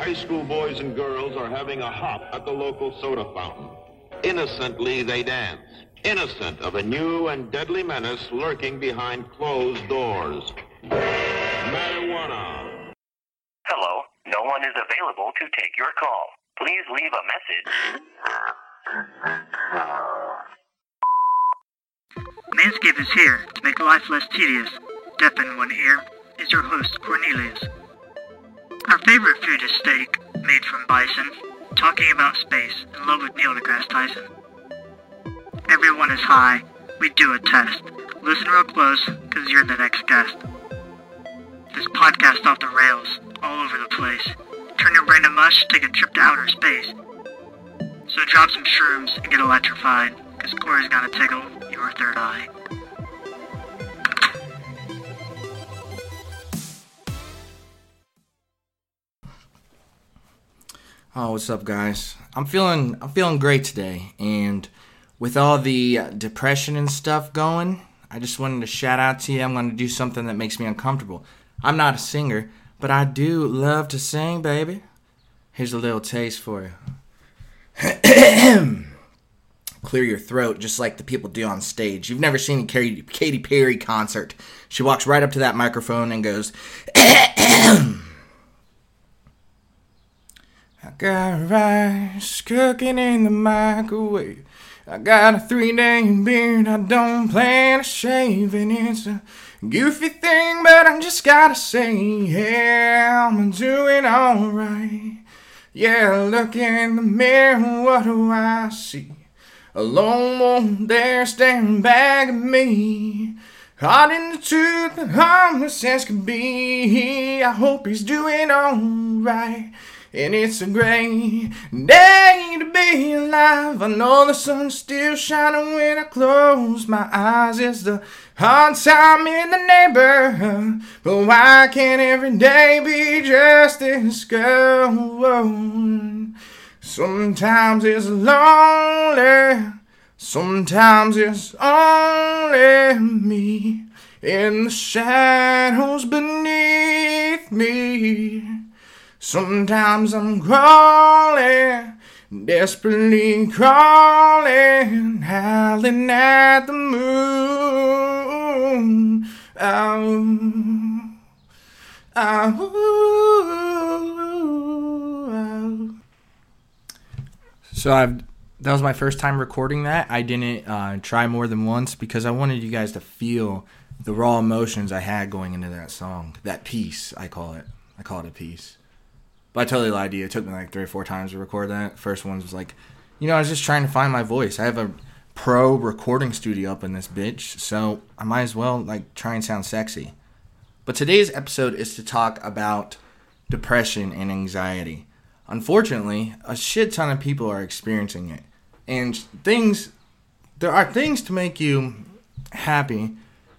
high school boys and girls are having a hop at the local soda fountain. Innocently they dance, innocent of a new and deadly menace lurking behind closed doors. Marijuana. Hello, no one is available to take your call. Please leave a message. Manscaped is here to make life less tedious. Deaf in one ear is your host, Cornelius. Our favorite food is steak, made from bison, talking about space, in love with Neil deGrasse Tyson. Everyone is high. We do a test. Listen real close, because you're the next guest. This podcast off the rails, all over the place. Turn your brain to mush, take a trip to outer space. So drop some shrooms and get electrified, because Corey's gonna tickle your third eye. Oh, what's up, guys? I'm feeling I'm feeling great today, and with all the uh, depression and stuff going, I just wanted to shout out to you. I'm going to do something that makes me uncomfortable. I'm not a singer, but I do love to sing, baby. Here's a little taste for you. Clear your throat just like the people do on stage. You've never seen a Katy Katy Perry concert. She walks right up to that microphone and goes. I got rice cooking in the microwave. I got a three day beard I don't plan to shave, and it's a goofy thing, but I just gotta say, yeah, I'm doing alright. Yeah, look in the mirror, what do I see? A lone wolf there staring back at me. Hot in the tooth and harmless as can be. I hope he's doing alright. And it's a great day to be alive. I know the sun's still shining when I close my eyes. It's the hard time in the neighborhood. But why can't every day be just as good? Sometimes it's lonely. Sometimes it's only me in the shadows beneath me. Sometimes I'm crawling, desperately crawling, howling at the moon. Oh, oh, oh. So I've that was my first time recording that. I didn't uh, try more than once because I wanted you guys to feel the raw emotions I had going into that song, that piece. I call it. I call it a piece. But I totally lied to you. It took me like three or four times to record that. First one was like, you know, I was just trying to find my voice. I have a pro recording studio up in this bitch, so I might as well like try and sound sexy. But today's episode is to talk about depression and anxiety. Unfortunately, a shit ton of people are experiencing it. And things there are things to make you happy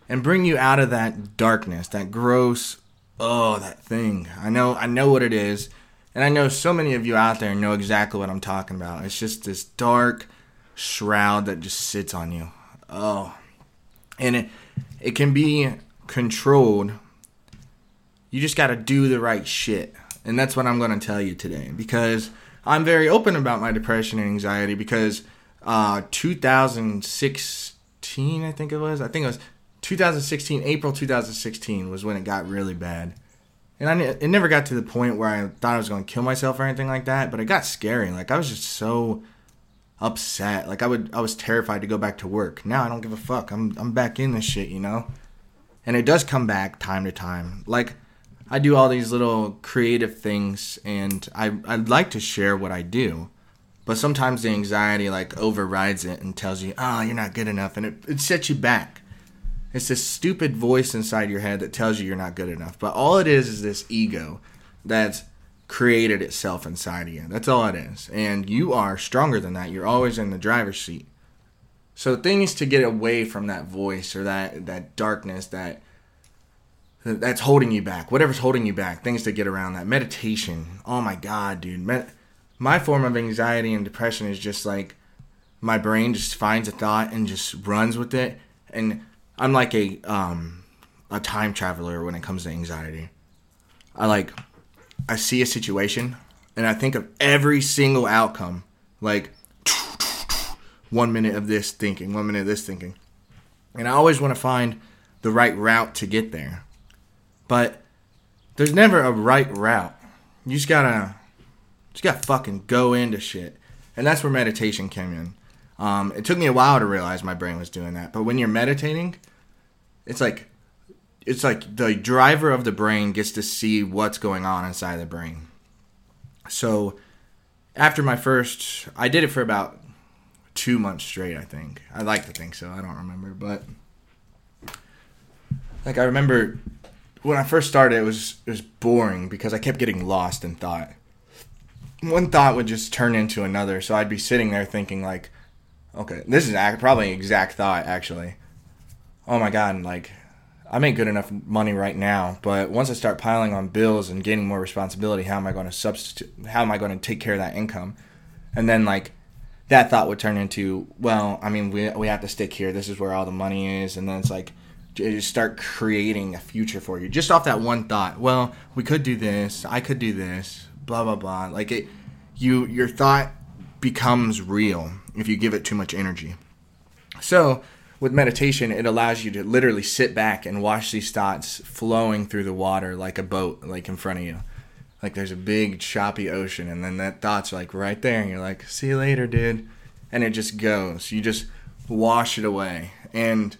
and bring you out of that darkness, that gross oh, that thing. I know I know what it is. And I know so many of you out there know exactly what I'm talking about. It's just this dark shroud that just sits on you. Oh. And it it can be controlled. You just got to do the right shit. And that's what I'm going to tell you today because I'm very open about my depression and anxiety because uh 2016 I think it was. I think it was 2016 April 2016 was when it got really bad and I it never got to the point where I thought I was going to kill myself or anything like that, but it got scary. Like I was just so upset. Like I would I was terrified to go back to work. Now I don't give a fuck. I'm I'm back in this shit, you know? And it does come back time to time. Like I do all these little creative things and I I'd like to share what I do. But sometimes the anxiety like overrides it and tells you, "Oh, you're not good enough." And it it sets you back. It's this stupid voice inside your head that tells you you're not good enough. But all it is is this ego that's created itself inside of you. That's all it is. And you are stronger than that. You're always in the driver's seat. So things to get away from that voice or that that darkness that that's holding you back. Whatever's holding you back, things to get around that. Meditation. Oh my god, dude. Med- my form of anxiety and depression is just like my brain just finds a thought and just runs with it and I'm like a um a time traveler when it comes to anxiety. I like I see a situation and I think of every single outcome. Like one minute of this thinking, one minute of this thinking. And I always want to find the right route to get there. But there's never a right route. You just gotta just gotta fucking go into shit. And that's where meditation came in. Um, it took me a while to realize my brain was doing that. But when you're meditating, it's like it's like the driver of the brain gets to see what's going on inside the brain. So after my first I did it for about two months straight, I think. I like to think so, I don't remember, but like I remember when I first started it was it was boring because I kept getting lost in thought. One thought would just turn into another, so I'd be sitting there thinking like, okay, this is probably an exact thought actually. Oh my god, like I make good enough money right now, but once I start piling on bills and gaining more responsibility, how am I going to substitute? How am I going to take care of that income? And then like that thought would turn into, well, I mean, we we have to stick here. This is where all the money is, and then it's like just start creating a future for you just off that one thought. Well, we could do this. I could do this. Blah blah blah. Like it, you your thought becomes real if you give it too much energy. So with meditation, it allows you to literally sit back and watch these thoughts flowing through the water like a boat, like in front of you. Like there's a big choppy ocean, and then that thought's are like right there, and you're like, "See you later, dude," and it just goes. You just wash it away, and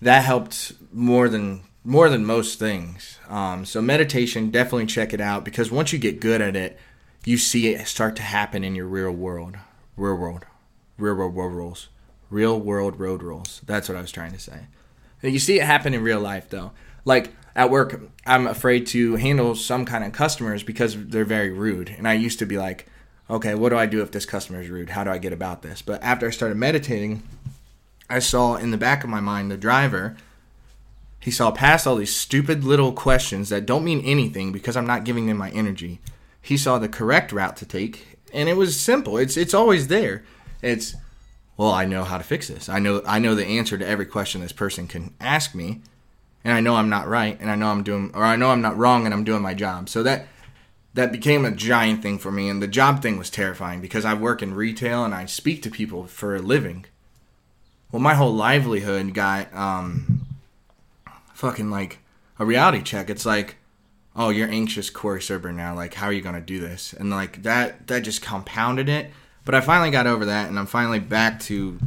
that helped more than more than most things. Um, so meditation, definitely check it out because once you get good at it, you see it start to happen in your real world, real world, real world world rules real world road rules. That's what I was trying to say. You see it happen in real life though. Like at work, I'm afraid to handle some kind of customers because they're very rude. And I used to be like, okay, what do I do if this customer is rude? How do I get about this? But after I started meditating, I saw in the back of my mind the driver. He saw past all these stupid little questions that don't mean anything because I'm not giving them my energy. He saw the correct route to take, and it was simple. It's it's always there. It's well, I know how to fix this. I know I know the answer to every question this person can ask me, and I know I'm not right, and I know I'm doing, or I know I'm not wrong, and I'm doing my job. So that that became a giant thing for me, and the job thing was terrifying because I work in retail and I speak to people for a living. Well, my whole livelihood got um, fucking like a reality check. It's like, oh, you're anxious Corey Serber now. Like, how are you gonna do this? And like that that just compounded it but I finally got over that, and I'm finally back to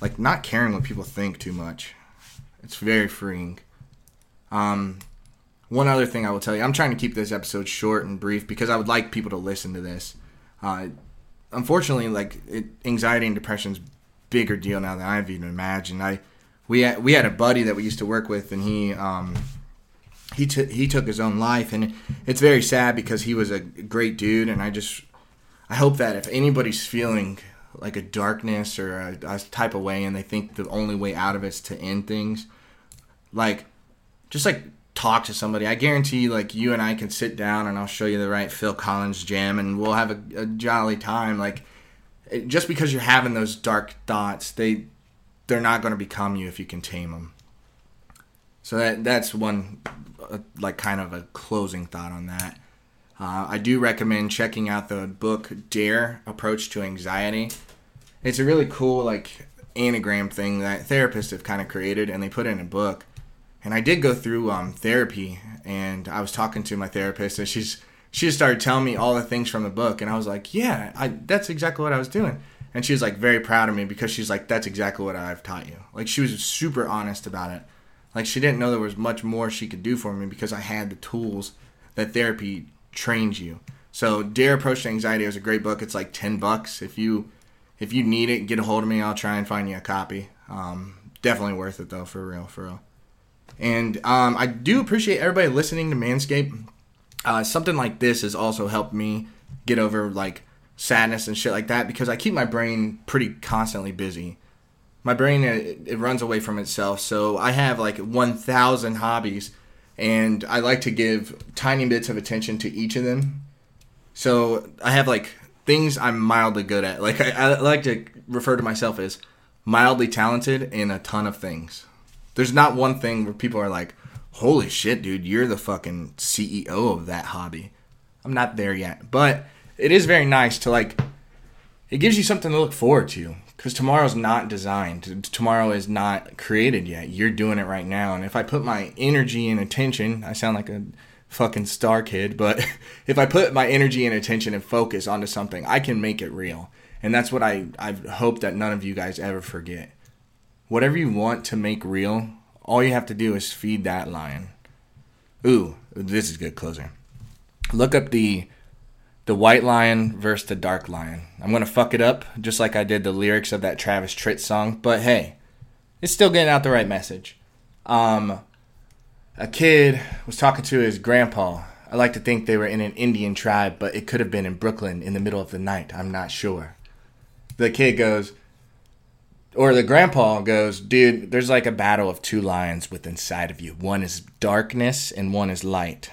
like not caring what people think too much. It's very freeing. Um, one other thing I will tell you, I'm trying to keep this episode short and brief because I would like people to listen to this. Uh, unfortunately, like it, anxiety and depression's bigger deal now than I've even imagined. I we had, we had a buddy that we used to work with, and he um, he took he took his own life, and it's very sad because he was a great dude, and I just I hope that if anybody's feeling like a darkness or a, a, type of way and they think the only way out of it is to end things, like just like talk to somebody. I guarantee like you and I can sit down and I'll show you the right Phil Collins jam and we'll have a, a jolly time. Like just because you're having those dark thoughts, they they're not going to become you if you can tame them. So that that's one uh, like kind of a closing thought on that. Uh, I do recommend checking out the book Dare Approach to Anxiety. It's a really cool like anagram thing that therapists have kind of created and they put in a book. And I did go through um, therapy and I was talking to my therapist and she's she just started telling me all the things from the book and I was like, yeah, I, that's exactly what I was doing. And she was like very proud of me because she's like, that's exactly what I've taught you. Like she was super honest about it. Like she didn't know there was much more she could do for me because I had the tools that therapy trains you. So Dare Approach to Anxiety is a great book. It's like ten bucks. If you if you need it, get a hold of me. I'll try and find you a copy. Um, definitely worth it though, for real, for real. And um, I do appreciate everybody listening to Manscaped. Uh, something like this has also helped me get over like sadness and shit like that because I keep my brain pretty constantly busy. My brain it, it runs away from itself, so I have like 1,000 hobbies and I like to give tiny bits of attention to each of them. So I have like things I'm mildly good at. Like I, I like to refer to myself as mildly talented in a ton of things. There's not one thing where people are like, "Holy shit, dude, you're the fucking CEO of that hobby." I'm not there yet, but it is very nice to like. It gives you something to look forward to because tomorrow's not designed. Tomorrow is not created yet. You're doing it right now, and if I put my energy and attention, I sound like a fucking star kid, but if I put my energy and attention and focus onto something, I can make it real. And that's what I I hope that none of you guys ever forget. Whatever you want to make real, all you have to do is feed that lion. Ooh, this is good closer. Look up the the white lion versus the dark lion. I'm gonna fuck it up just like I did the lyrics of that Travis Tritt song, but hey, it's still getting out the right message. Um, a kid was talking to his grandpa. I like to think they were in an Indian tribe, but it could have been in Brooklyn in the middle of the night. I'm not sure. The kid goes, or the grandpa goes, dude, there's like a battle of two lions within inside of you. One is darkness and one is light.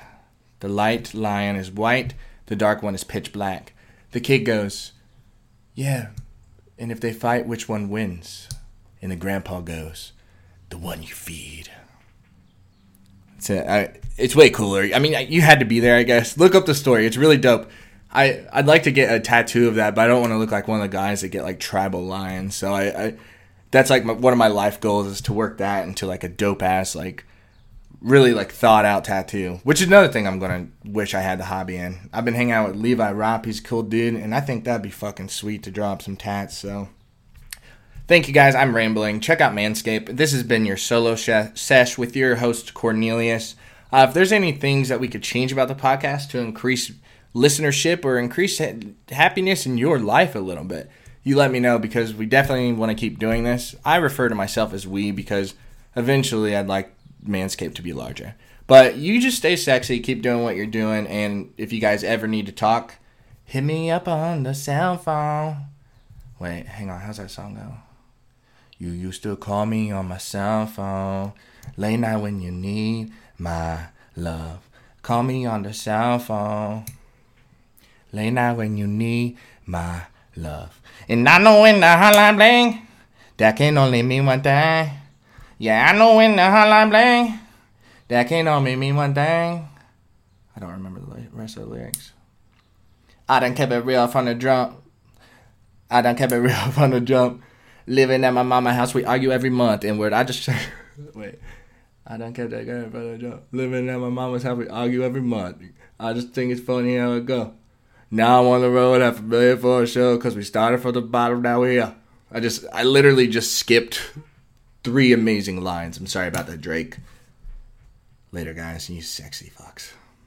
The light lion is white, the dark one is pitch black. The kid goes, yeah, and if they fight, which one wins? And the grandpa goes, the one you feed. It's, a, I, it's way cooler. I mean, you had to be there, I guess. Look up the story. It's really dope. I, I'd like to get a tattoo of that, but I don't want to look like one of the guys that get like tribal lions. So I, I that's like my, one of my life goals is to work that into like a dope ass like really like thought out tattoo. Which is another thing I'm gonna wish I had the hobby in. I've been hanging out with Levi Ropp. He's a cool dude, and I think that'd be fucking sweet to drop some tats. So Thank you guys. I'm rambling. Check out Manscaped. This has been your solo sesh with your host, Cornelius. Uh, if there's any things that we could change about the podcast to increase listenership or increase ha- happiness in your life a little bit, you let me know because we definitely want to keep doing this. I refer to myself as we because eventually I'd like Manscaped to be larger. But you just stay sexy, keep doing what you're doing, and if you guys ever need to talk, hit me up on the cell phone. Wait, hang on, how's that song go? You used to call me on my cell phone late night when you need my love. Call me on the cell phone late night when you need my love. And I know when the hotline bling, that can only mean one thing. Yeah, I know when the hotline bling, that can only mean one thing. I don't remember the rest of the lyrics. I done kept it real from the jump. I done kept it real from the jump living at my mama house. We argue every month. And word, I just wait. I don't kept that going, brother. jump. Living at my mama's house, we argue every month. I just think it's funny how it go. Now I'm on the road a familiar for a show because we started from the bottom. Now we're here. I just, I literally just skipped three amazing lines. I'm sorry about that, Drake. Later, guys. You sexy fucks.